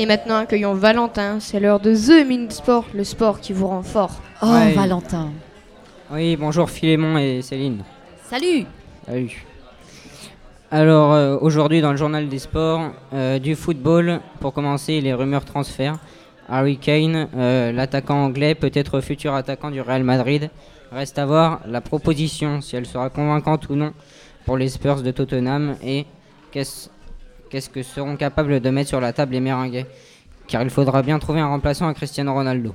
Et maintenant, accueillons Valentin. C'est l'heure de The Minute Sport, le sport qui vous rend fort. Oh, Ouais. Valentin. Oui, bonjour Philémon et Céline. Salut Salut. Alors, euh, aujourd'hui dans le journal des sports, euh, du football, pour commencer, les rumeurs transferts. Harry Kane, euh, l'attaquant anglais, peut-être futur attaquant du Real Madrid. Reste à voir la proposition, si elle sera convaincante ou non pour les Spurs de Tottenham et qu'est-ce qu'est-ce que seront capables de mettre sur la table les Méringuais. Car il faudra bien trouver un remplaçant à Cristiano Ronaldo.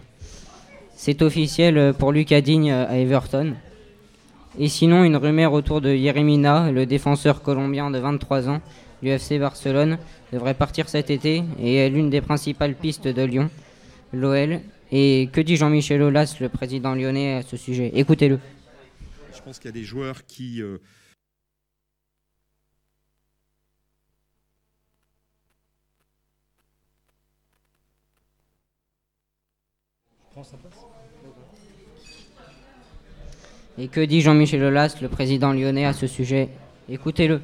C'est officiel euh, pour Lucas Digne euh, à Everton. Et sinon, une rumeur autour de Yeremina, le défenseur colombien de 23 ans du FC Barcelone, devrait partir cet été et est l'une des principales pistes de Lyon, l'OL. Et que dit Jean-Michel Aulas, le président lyonnais, à ce sujet? Écoutez-le. Je pense qu'il y a des joueurs qui euh, Et que dit Jean-Michel Aulas, le président lyonnais, à ce sujet Écoutez-le.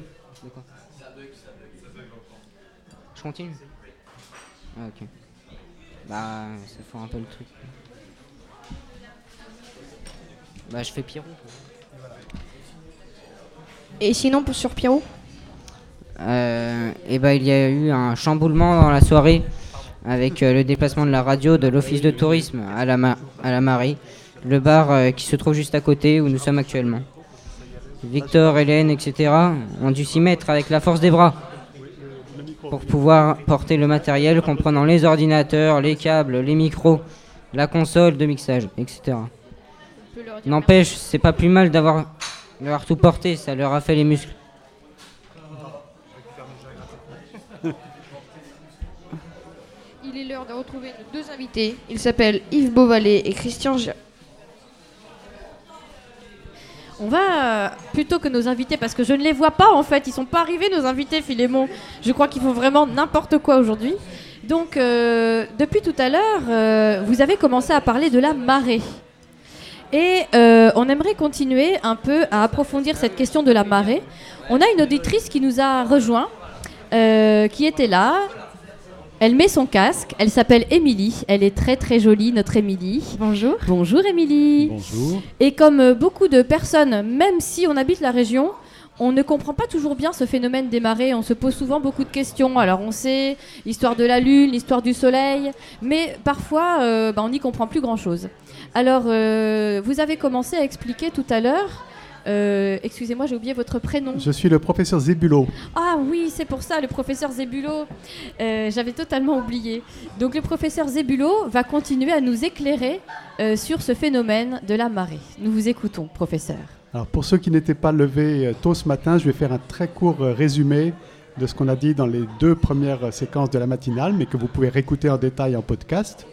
Je continue Ah, ok. Bah, ça fait un peu le truc. Bah, je fais Pierrot. Et sinon, pour sur Pierrot? Euh, et ben il y a eu un chamboulement dans la soirée avec euh, le déplacement de la radio de l'office de tourisme à la, Marie, le bar euh, qui se trouve juste à côté où nous sommes actuellement. Victor, Hélène, etc. ont dû s'y mettre avec la force des bras pour pouvoir porter le matériel comprenant les ordinateurs, les câbles, les micros, la console de mixage, etc. N'empêche, c'est pas plus mal d'avoir d'avoir tout porté, ça leur a fait les muscles. Il est l'heure de retrouver nos deux invités. Ils s'appellent Yves Beauvalet et Christian Gia. On va, euh, plutôt que nos invités, parce que je ne les vois pas en fait, ils sont pas arrivés nos invités, Philémon. Je crois qu'ils font vraiment n'importe quoi aujourd'hui. Donc, euh, depuis tout à l'heure, euh, vous avez commencé à parler de la marée. Et on aimerait continuer un peu à approfondir cette question de la marée. On a une auditrice qui nous a rejoint, qui était là. Elle met son casque, elle s'appelle Émilie, elle est très très jolie, notre Émilie. Bonjour. Bonjour Émilie. Bonjour. Et comme euh, beaucoup de personnes, même si on habite la région, on ne comprend pas toujours bien ce phénomène des marées. On se pose souvent beaucoup de questions. Alors on sait l'histoire de la Lune, l'histoire du Soleil, mais parfois euh, bah, on n'y comprend plus grand-chose. Alors euh, vous avez commencé à expliquer tout à l'heure. Euh, Excusez-moi, j'ai oublié votre prénom. Je suis le professeur Zébulo. Ah oui, c'est pour ça, le professeur Zébulo. Euh, J'avais totalement oublié. Donc le professeur Zébulo va continuer à nous éclairer euh, sur ce phénomène de la marée. Nous vous écoutons, professeur. Alors pour ceux qui n'étaient pas levés euh, tôt ce matin, je vais faire un très court résumé de ce qu'on a dit dans les deux premières séquences de la matinale, mais que vous pouvez réécouter en détail en podcast.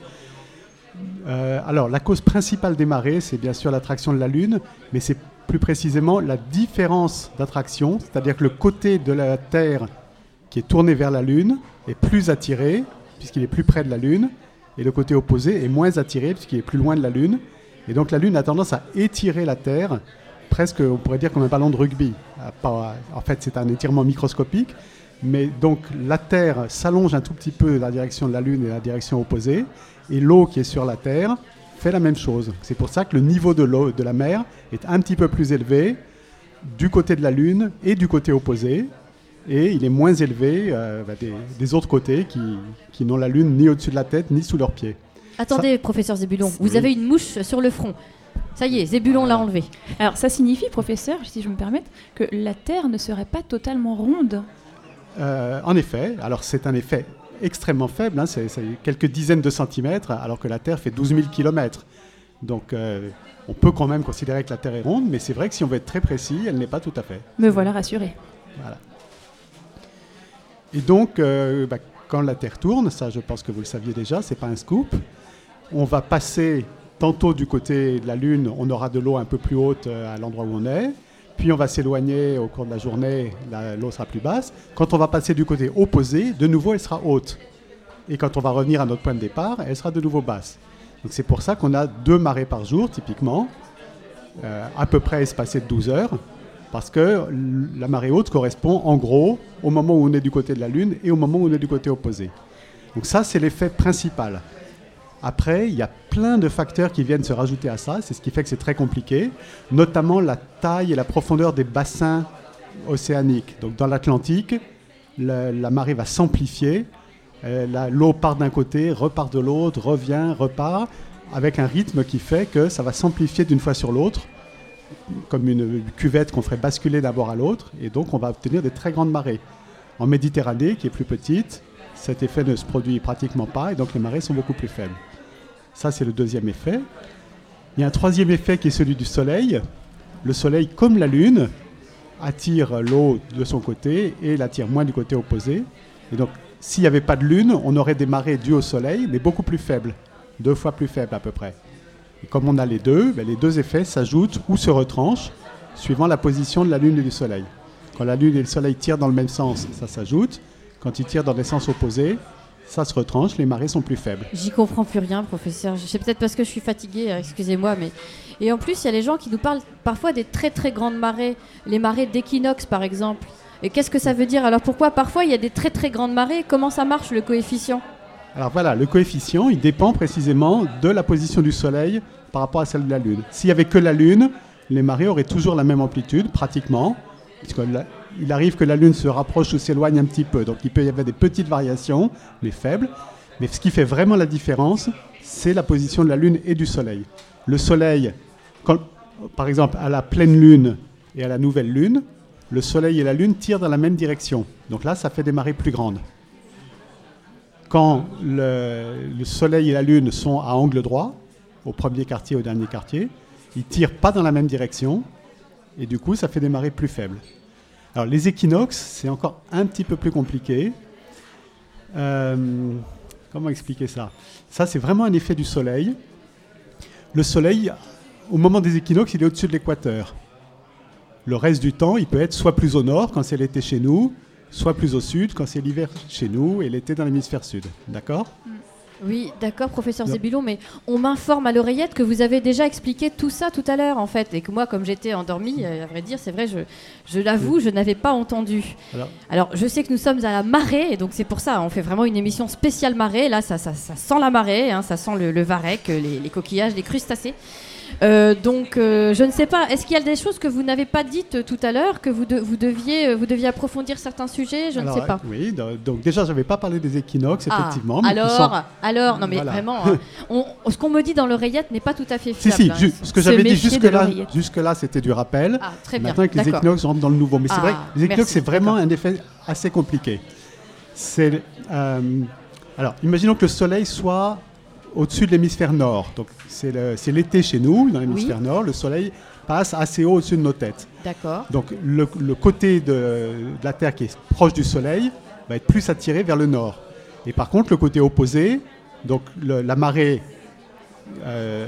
Euh, alors la cause principale des marées, c'est bien sûr l'attraction de la Lune, mais c'est plus précisément la différence d'attraction, c'est-à-dire que le côté de la Terre qui est tourné vers la Lune est plus attiré, puisqu'il est plus près de la Lune, et le côté opposé est moins attiré, puisqu'il est plus loin de la Lune. Et donc la Lune a tendance à étirer la Terre, presque, on pourrait dire, comme un ballon de rugby. Ah, En fait, c'est un étirement microscopique. Mais donc la Terre s'allonge un tout petit peu dans la direction de la Lune et la direction opposée, et l'eau qui est sur la Terre fait la même chose. C'est pour ça que le niveau de l'eau de la mer est un petit peu plus élevé du côté de la Lune et du côté opposé, et il est moins élevé euh, bah, des, des autres côtés qui, qui n'ont la Lune ni au-dessus de la tête ni sous leurs pieds. Attendez, professeur Zébulon, vous Oui. avez une mouche sur le front. Ça y est, Zébulon l'a enlevé. Alors ça signifie, professeur, si je me permette, que la Terre ne serait pas totalement ronde. Euh, en effet, alors c'est un effet extrêmement faible, hein, c'est quelques dizaines de centimètres, alors que la Terre fait 12 000 kilomètres. Donc euh, on peut quand même considérer que la Terre est ronde, mais c'est vrai que si on veut être très précis, elle n'est pas tout à fait. Me voilà rassuré. Voilà. Et donc, euh, bah, quand la Terre tourne, ça je pense que vous le saviez déjà, c'est pas un scoop, on va passer tantôt du côté de la Lune, on aura de l'eau un peu plus haute euh, à l'endroit où on est, puis on va s'éloigner au cours de la journée, l'eau sera plus basse. Quand on va passer du côté opposé, de nouveau elle sera haute. Et quand on va revenir à notre point de départ, elle sera de nouveau basse. Donc c'est pour ça qu'on a deux marées par jour, typiquement, euh, à peu près espacées de 12 heures, parce que la marée haute correspond en gros au moment où on est du côté de la Lune et au moment où on est du côté opposé. Donc ça, c'est l'effet principal. Après, il y a plein de facteurs qui viennent se rajouter à ça, c'est ce qui fait que c'est très compliqué, notamment la taille et la profondeur des bassins océaniques. Donc dans l'Atlantique, la, marée va s'amplifier, euh, l'eau part d'un côté, repart de l'autre, revient, repart, avec un rythme qui fait que ça va s'amplifier d'une fois sur l'autre, comme une cuvette qu'on ferait basculer d'un bord à l'autre, et donc on va obtenir des très grandes marées. En Méditerranée, qui est plus petite, cet effet ne se produit pratiquement pas, et donc les marées sont beaucoup plus faibles. Ça, c'est le deuxième effet. Il y a un troisième effet qui est celui du Soleil. Le Soleil, comme la Lune, attire l'eau de son côté et l'attire moins du côté opposé. Et donc, s'il n'y avait pas de Lune, on aurait des marées dues au Soleil, mais beaucoup plus faibles, deux fois plus faibles à peu près. Et comme on a les deux, ben, les deux effets s'ajoutent ou se retranchent suivant la position de la Lune et du Soleil. Quand la Lune et le Soleil tirent dans le même sens, ça s'ajoute. Quand ils tirent dans des sens opposés, ça se retranche, les marées sont plus faibles. J'y comprends plus rien, professeur. C'est peut-être parce que je suis fatiguée, euh, excusez-moi, mais et en plus il y a les gens qui nous parlent parfois des très très grandes marées, les marées d'équinoxe par exemple. Et qu'est-ce que ça veut dire? Alors pourquoi parfois il y a des très très grandes marées? Comment ça marche le coefficient? Alors voilà, le coefficient, il dépend précisément de la position du Soleil par rapport à celle de la Lune. S'il n'y avait que la Lune, les marées auraient toujours la même amplitude, pratiquement. Puisque il arrive que la Lune se rapproche ou s'éloigne un petit peu. Donc il peut y avoir des petites variations, mais faibles. Mais ce qui fait vraiment la différence, c'est la position de la Lune et du Soleil. Le Soleil, par exemple, à la pleine Lune et à la nouvelle Lune, le Soleil et la Lune tirent dans la même direction. Donc là, ça fait des marées plus grandes quand le, le Soleil et la Lune sont à angle droit, au premier quartier au dernier quartier, ils tirent pas dans la même direction, et du coup, ça fait des marées plus faibles. Alors, les équinoxes, c'est encore un petit peu plus compliqué. Euh, comment expliquer ça? Ça, c'est vraiment un effet du Soleil. Le Soleil, au moment des équinoxes, il est au-dessus de l'équateur. Le reste du temps, il peut être soit plus au nord quand c'est l'été chez nous, soit plus au sud quand c'est l'hiver chez nous et l'été dans l'hémisphère sud. D'accord? Oui, d'accord, professeur. Zébulon, mais on m'informe à l'oreillette que vous avez déjà expliqué tout ça tout à l'heure, en fait, et que moi, comme j'étais endormie, euh, à vrai dire, c'est vrai, je, je l'avoue, je n'avais pas entendu. Alors- Alors, je sais que nous sommes à la marée, et donc c'est pour ça, on fait vraiment une émission spéciale marée. Là, ça, ça, ça sent la marée, hein, ça sent le, le varech, les, les coquillages, les crustacés. Euh, donc, euh, je ne sais pas. Est-ce qu'il y a des choses que vous n'avez pas dites euh, tout à l'heure, que vous, de- vous deviez, vous deviez approfondir certains sujets? Je Alors, ne sais pas. Oui, do- donc déjà, je n'avais pas parlé des équinoxes, Ah, effectivement. mais alors, sont- alors, non mais Voilà. vraiment, hein, on- ce qu'on me dit dans l'oreillette n'est pas tout à fait Si, fiable. si, hein. ju- ce que j'avais dit jusque-là, jusque-là, c'était du rappel. Ah, très bien. Maintenant, avec les équinoxes, on rentre dans le nouveau. Mais c'est Ah, vrai, les équinoxes, c'est vraiment un effet assez compliqué. C'est, euh, alors, imaginons que le Soleil soit au-dessus de l'hémisphère nord. Donc, c'est l'été chez nous, dans l'hémisphère nord. Le Soleil passe assez haut au-dessus de nos têtes. D'accord. Donc, le, le côté de, de la Terre qui est proche du Soleil va être plus attiré vers le nord. Et par contre, le côté opposé, donc le- la marée euh,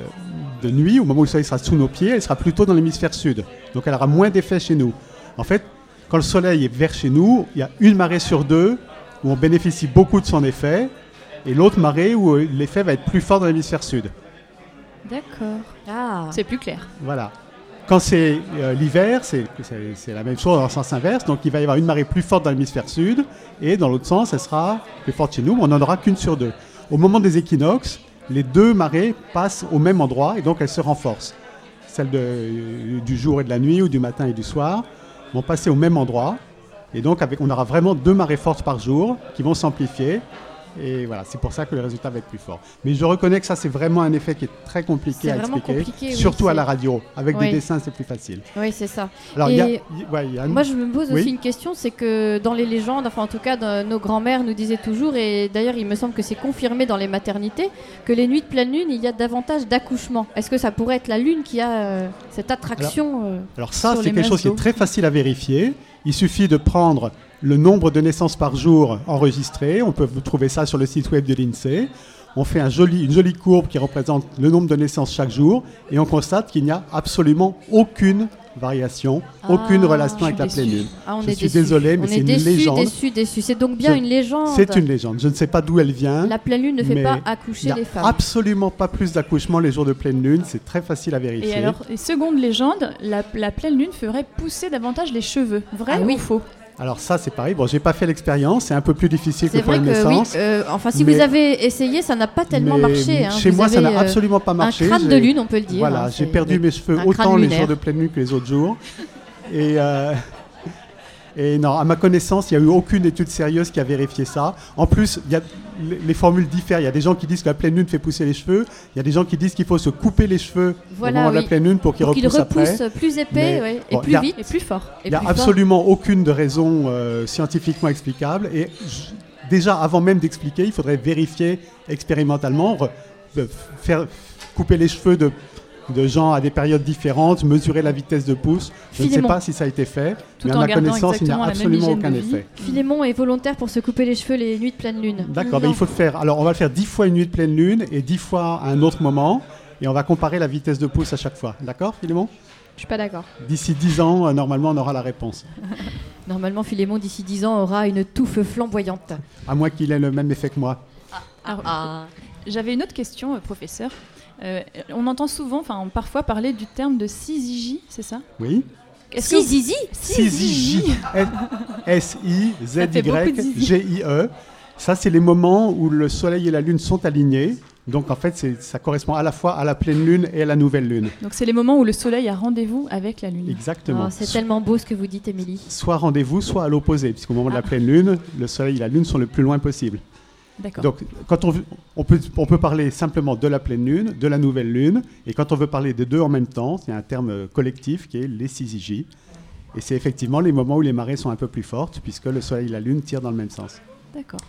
de nuit, au moment où le Soleil sera sous nos pieds, elle sera plutôt dans l'hémisphère sud. Donc, elle aura moins d'effet chez nous. En fait, quand le Soleil est vers chez nous, il y a une marée sur deux où on bénéficie beaucoup de son effet, et l'autre marée où euh, l'effet va être plus fort dans l'hémisphère sud. D'accord. Ah. C'est plus clair. Voilà. Quand c'est euh, l'hiver, c'est la même chose dans le sens inverse. Donc il va y avoir une marée plus forte dans l'hémisphère sud et dans l'autre sens, elle sera plus forte chez nous, mais on n'en aura qu'une sur deux. Au moment des équinoxes, les deux marées passent au même endroit et donc elles se renforcent. Celle de- du jour et de la nuit ou du matin et du soir vont passer au même endroit. Et donc avec, on aura vraiment deux marées fortes par jour qui vont s'amplifier. Et voilà, c'est pour ça que le résultat va être plus fort. Mais je reconnais que ça, c'est vraiment un effet qui est très compliqué à expliquer. compliqué, oui, surtout à la radio. Avec Oui. des dessins, c'est plus facile. Oui, c'est ça. Alors, y a, ouais, y a Moi, je me pose Oui. aussi une question, c'est que dans les légendes, enfin en tout cas, dans- nos grands-mères nous disaient toujours, et d'ailleurs, il me semble que c'est confirmé dans les maternités, que les nuits de pleine lune, il y a davantage d'accouchements. Est-ce que ça pourrait être la lune qui a euh, cette attraction euh, Alors ça, c'est quelque chose qui est très facile à vérifier. Il suffit de prendre le nombre de naissances par jour enregistrées. On peut vous trouver ça sur le site web de l'INSEE. On fait un joli, une jolie courbe qui représente le nombre de naissances chaque jour et on constate qu'il n'y a absolument aucune variation, aucune Ah, relation je avec la pleine lune. Ah, on Je est suis désolé, mais c'est est une légende. déçus, déçus. C'est donc bien Je- une légende. C'est une légende. Je ne sais pas d'où elle vient. La pleine lune ne fait pas Il n'y accoucher a les femmes. absolument pas plus d'accouchements les jours de pleine lune. C'est très facile à vérifier. Et alors, et seconde légende, la, la pleine lune ferait pousser davantage les cheveux. Vrai Ah ou oui. faux? Alors ça, c'est pareil. Bon, j'ai pas fait l'expérience, c'est un peu plus difficile que pour une oui. naissance. euh, enfin, si mais- vous avez essayé, ça n'a pas tellement marché. hein. Chez Vous moi, ça n'a euh, absolument pas marché. Un crâne de lune, on peut le dire. Voilà, hein, j'ai perdu mes cheveux autant les jours de pleine lune que les autres jours. Et, euh, et non, à ma connaissance, il n'y a eu aucune étude sérieuse qui a vérifié ça. En plus, il y a, les, les formules diffèrent. Il y a des gens qui disent que la pleine lune fait pousser les cheveux. Il y a des gens qui disent qu'il faut se couper les cheveux Voilà, au moment de la pleine lune pour qu'ils repoussent après. plus épais Mais, ouais, et bon, plus a- vite. Et plus fort. Il n'y a fort. absolument aucune de raison euh, scientifiquement explicable. Et déjà, avant même d'expliquer, il faudrait vérifier expérimentalement, re- euh, faire couper les cheveux de, de gens à des périodes différentes, mesurer la vitesse de pouce. Je ne sais pas si ça a été fait, Tout mais à en ma gardant connaissance, il n'y a exactement la même absolument hygiène aucun de vie. effet. Philémon est volontaire pour se couper les cheveux les nuits de pleine lune. D'accord, mais il faut le faire. Alors, on va le faire dix fois une nuit de pleine lune et dix fois à un autre moment. Et on va comparer la vitesse de pouce à chaque fois. D'accord, Philémon? Je suis pas d'accord. D'ici 10 ans, euh, normalement, on aura la réponse. Normalement, Philémon, d'ici 10 ans, aura une touffe flamboyante. À moins qu'il ait le même effet que moi. Alors, Ah. J'avais une autre question, euh, professeur. Euh, on entend souvent, enfin parfois parler du terme de syzygie, c'est ça? Oui Syzygie. Zizi. S-I-Z-Y-G-I-E. Ça, c'est les moments où le Soleil et la Lune sont alignés. Donc, en fait, ça correspond à la fois à la pleine Lune et à la nouvelle Lune. Donc c'est les moments où le soleil a rendez-vous avec la lune. Exactement. Oh, C'est tellement beau ce que vous dites, Émilie. Soit rendez-vous, soit à l'opposé, puisqu'au moment de la pleine Lune, le Soleil et la Lune sont le plus loin possible. Donc, quand on, on, peut, on peut parler simplement de la pleine Lune, de la nouvelle Lune, et quand on veut parler des deux en même temps, il y a un terme euh, collectif qui est les syzygies. Et c'est effectivement les moments où les marées sont un peu plus fortes, puisque le Soleil et la Lune tirent dans le même sens. D'accord.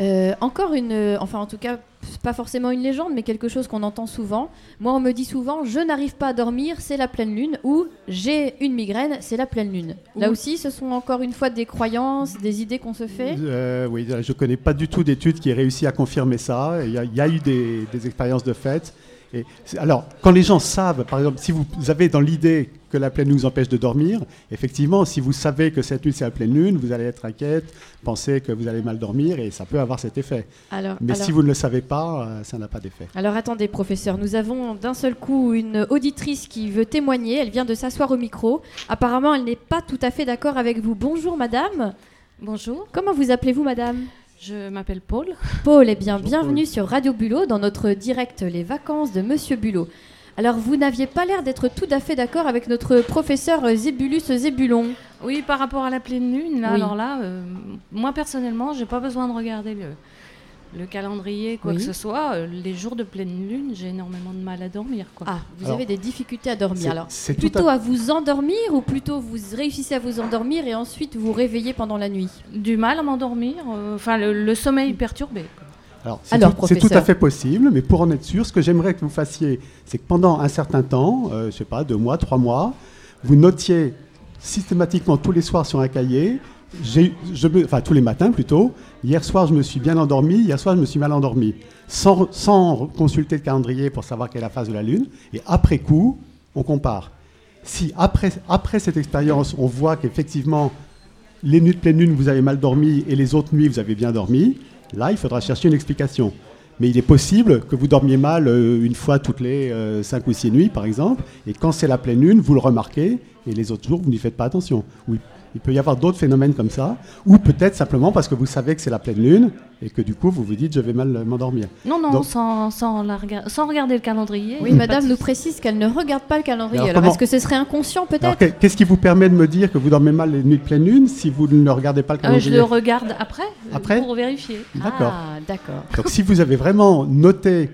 Euh, encore une, enfin en tout cas, pas forcément une légende, mais quelque chose qu'on entend souvent. Moi, on me dit souvent, je n'arrive pas à dormir, c'est la pleine lune, ou j'ai une migraine, c'est la pleine lune. Là aussi, ce sont encore une fois des croyances, des idées qu'on se fait. Euh, oui, je ne connais pas du tout d'études qui aient réussi à confirmer ça. Il y a, il y a eu des, des expériences de fait. Et alors, quand les gens savent, par exemple, si vous avez dans l'idée que la pleine lune vous empêche de dormir, effectivement, si vous savez que cette nuit c'est la pleine lune, vous allez être inquiète, penser que vous allez mal dormir et ça peut avoir cet effet. Alors, Mais alors- si vous ne le savez pas, euh, ça n'a pas d'effet. Alors attendez, professeur, nous avons d'un seul coup une auditrice qui veut témoigner. Elle vient de s'asseoir au micro. Apparemment, elle n'est pas tout à fait d'accord avec vous. Bonjour, madame. Bonjour, Comment vous appelez-vous, madame? Je m'appelle Paul. Paul, eh bien, Bonjour, bienvenue sur Radio Bulot dans notre direct Les vacances de Monsieur Bulot. Alors, vous n'aviez pas l'air d'être tout à fait d'accord avec notre professeur Zébulus Zébulon. Oui, par rapport à la pleine lune, là, Oui. alors là, euh, moi personnellement, j'ai pas besoin de regarder le, le calendrier, quoi Oui. que ce soit. Euh, Les jours de pleine lune, j'ai énormément de mal à dormir, quoi. Ah, vous Alors, avez des difficultés à dormir. C'est- Alors, c'est tout plutôt à- à... vous endormir ou plutôt vous réussissez à vous endormir et ensuite vous réveillez pendant la nuit? Du mal à m'endormir, euh, enfin le, le sommeil perturbé. quoi. Alors, c'est Alors, tout, c'est tout professeur. à fait possible, mais pour en être sûr, ce que j'aimerais que vous fassiez, c'est que pendant un certain temps, euh, je sais pas, deux mois, trois mois, vous notiez systématiquement tous les soirs sur un cahier, je enfin tous les matins plutôt, hier soir je me suis bien endormi, hier soir je me suis mal endormi, sans, sans consulter le calendrier pour savoir quelle est la phase de la Lune, et après coup, on compare. Si après, après cette expérience, on voit qu'effectivement, les nuits de pleine lune, vous avez mal dormi et les autres nuits, vous avez bien dormi, là, il faudra chercher une explication. Mais il est possible que vous dormiez mal euh, une fois toutes les 5 ou 6 nuits, par exemple, et quand c'est la pleine lune, vous le remarquez, et les autres jours, vous n'y faites pas attention. Oui, il peut y avoir d'autres phénomènes comme ça, ou peut-être simplement parce que vous savez que c'est la pleine lune, et que du coup, vous vous dites, je vais mal euh, m'endormir. Non, non, Donc- sans, sans, la rega- sans regarder le calendrier. Oui, madame nous précise qu'elle ne regarde pas le calendrier. Alors, Alors, comment- est-ce que ce serait inconscient peut-être que- qu'est-ce qui vous permet de me dire que vous dormez mal les nuits de pleine lune si vous ne regardez pas le Euh, calendrier je le regarde après, euh, Après pour vérifier. D'accord. Ah, d'accord. Donc si vous avez vraiment noté,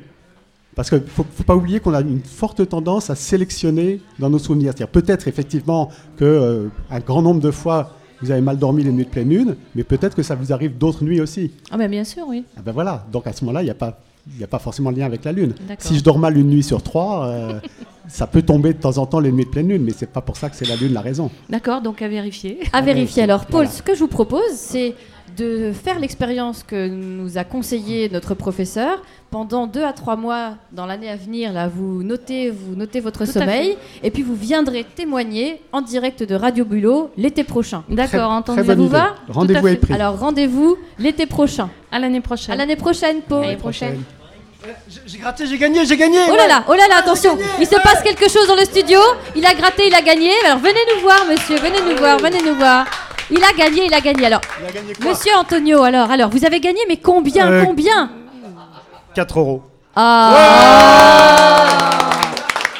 parce qu'il ne faut, faut pas oublier qu'on a une forte tendance à sélectionner dans nos souvenirs. C'est-à-dire peut-être effectivement que euh, un grand nombre de fois vous avez mal dormi les nuits de pleine lune, mais peut-être que ça vous arrive d'autres nuits aussi. Ah ben bien sûr, oui. Ah ben voilà, donc à ce moment-là, il n'y a pas il n'y a pas forcément de lien avec la Lune. Si je dors mal une nuit sur trois, euh, ça peut tomber de temps en temps les nuits de pleine Lune, mais c'est pas pour ça que c'est la Lune la raison. D'accord, donc à vérifier. À vérifier. Alors, Paul, Voilà. ce que je vous propose, c'est de faire l'expérience que nous a conseillé notre professeur. Pendant deux à trois mois dans l'année à venir, là, vous notez, vous notez votre Tout sommeil, et puis vous viendrez témoigner en direct de Radio Bulot l'été prochain. D'accord, Très entendu. bonne vous idée. va? Rendez-vous est pris. Alors, rendez-vous l'été prochain. À l'année prochaine. À l'année prochaine, Paul. L'année prochaine. J'ai- J'ai gratté, j'ai gagné, j'ai gagné Oh là là, oh là là, attention, il se passe quelque chose dans le studio. Il a gratté, il a gagné. Alors venez nous voir, monsieur, venez nous voir, venez nous voir. Il a gagné, il a gagné. Alors, Il a gagné quoi Monsieur Antonio, alors, alors, vous avez gagné, mais combien, Euh, combien 4 euros. Ah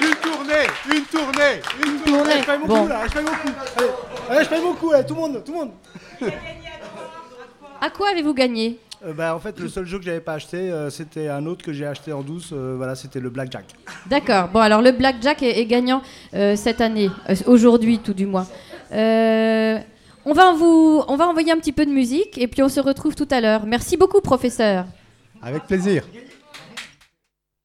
Une tournée Une tournée Une tournée Je paye mon Bon. coup là, je paye mon coup Allez, allez je paye mon coup, allez, tout le monde, tout le monde À quoi avez-vous gagné Euh, bah, En fait, le seul jeu que j'avais pas acheté, euh, c'était un autre que j'ai acheté en douce, euh, voilà, c'était le Blackjack. D'accord. Bon, alors le blackjack est, est gagnant euh, cette année, euh, aujourd'hui tout du moins. On va vous, on va envoyer un petit peu de musique et puis on se retrouve tout à l'heure. Merci beaucoup, professeur. Avec plaisir.